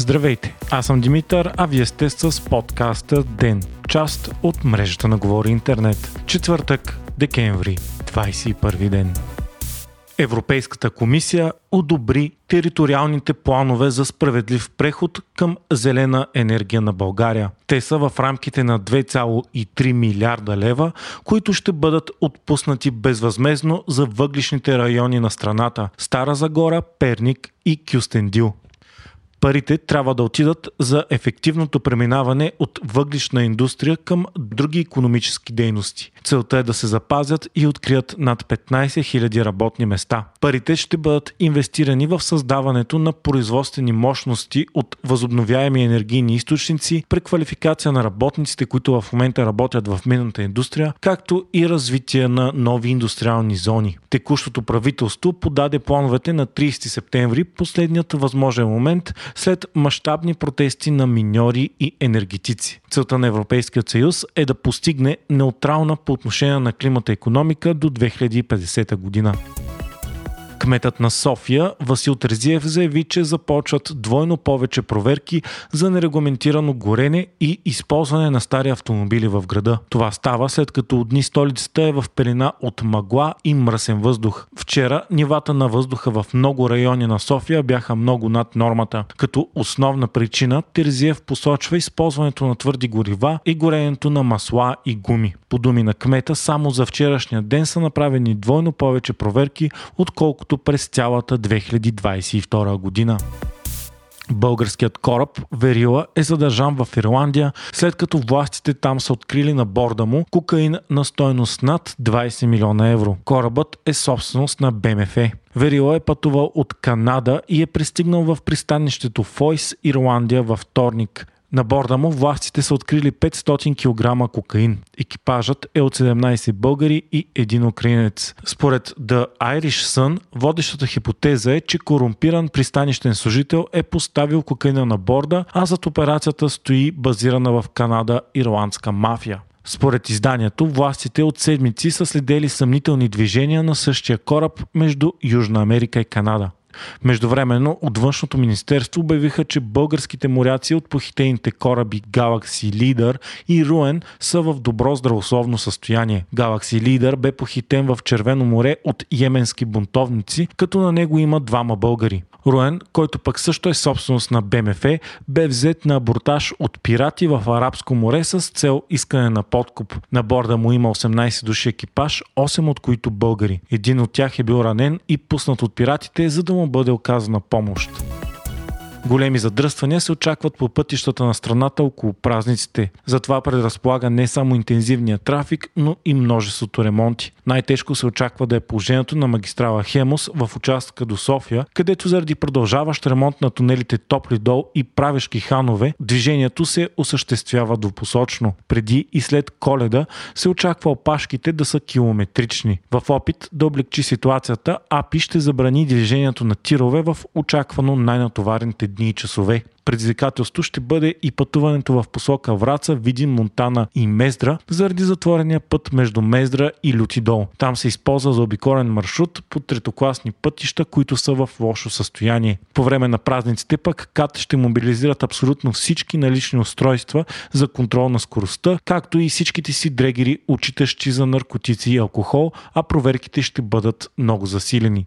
Здравейте, аз съм Димитър, а вие сте с подкаста ДЕН, част от мрежата на Говори Интернет. Четвъртък, декември, 21 ден. Европейската комисия одобри териториалните планове за справедлив преход към зелена енергия на България. Те са в рамките на 2,3 милиарда лева, които ще бъдат отпуснати безвъзмезно за въглишните райони на страната – Стара Загора, Перник и Кюстендил. Парите трябва да отидат за ефективното преминаване от въглишна индустрия към други економически дейности. Целта е да се запазят и открият над 15 000 работни места. Парите ще бъдат инвестирани в създаването на производствени мощности от възобновяеми енергийни източници, преквалификация на работниците, които в момента работят в минната индустрия, както и развитие на нови индустриални зони. Текущото правителство подаде плановете на 30 септември, последният възможен момент след мащабни протести на миньори и енергетици. Целта на Европейския съюз е да постигне неутрална по отношение на климата економика до 2050 година. Кметът на София Васил Терзиев заяви, че започват двойно повече проверки за нерегламентирано горене и използване на стари автомобили в града. Това става след като от дни столицата е в пелена от мъгла и мръсен въздух. Вчера нивата на въздуха в много райони на София бяха много над нормата. Като основна причина Терзиев посочва използването на твърди горива и горенето на масла и гуми. По думи на кмета, само за вчерашния ден са направени двойно повече проверки, отколкото през цялата 2022 година. Българският кораб Верила е задържан в Ирландия, след като властите там са открили на борда му кокаин на стойност над 20 милиона евро. Корабът е собственост на БМФ. Верила е пътувал от Канада и е пристигнал в пристанището Фойс, Ирландия във вторник. На борда му властите са открили 500 кг кокаин. Екипажът е от 17 българи и един украинец. Според The Irish Sun, водещата хипотеза е, че корумпиран пристанищен служител е поставил кокаина на борда, а зад операцията стои базирана в Канада ирландска мафия. Според изданието, властите от седмици са следели съмнителни движения на същия кораб между Южна Америка и Канада. Междувременно от външното министерство обявиха, че българските моряци от похитените кораби Galaxy Leader и Руен са в добро здравословно състояние. Galaxy Leader бе похитен в Червено море от йеменски бунтовници, като на него има двама българи. Руен, който пък също е собственост на БМФ, бе взет на абортаж от пирати в Арабско море с цел искане на подкуп. На борда му има 18 души екипаж, 8 от които българи. Един от тях е бил ранен и пуснат от пиратите, за да му бъде оказана помощ. Големи задръствания се очакват по пътищата на страната около празниците. Затова предразполага не само интензивния трафик, но и множеството ремонти. Най-тежко се очаква да е положението на магистрала Хемос в участъка до София, където заради продължаващ ремонт на тунелите Топли дол и Правешки ханове, движението се осъществява двупосочно. Преди и след коледа се очаква опашките да са километрични. В опит да облегчи ситуацията, АПИ ще забрани движението на тирове в очаквано най-натоварените дни и часове. Предизвикателство ще бъде и пътуването в посока Враца, Видин, Монтана и Мездра, заради затворения път между Мездра и Лютидол. Там се използва за обиколен маршрут по третокласни пътища, които са в лошо състояние. По време на празниците пък КАТ ще мобилизират абсолютно всички налични устройства за контрол на скоростта, както и всичките си дрегери, учитащи за наркотици и алкохол, а проверките ще бъдат много засилени.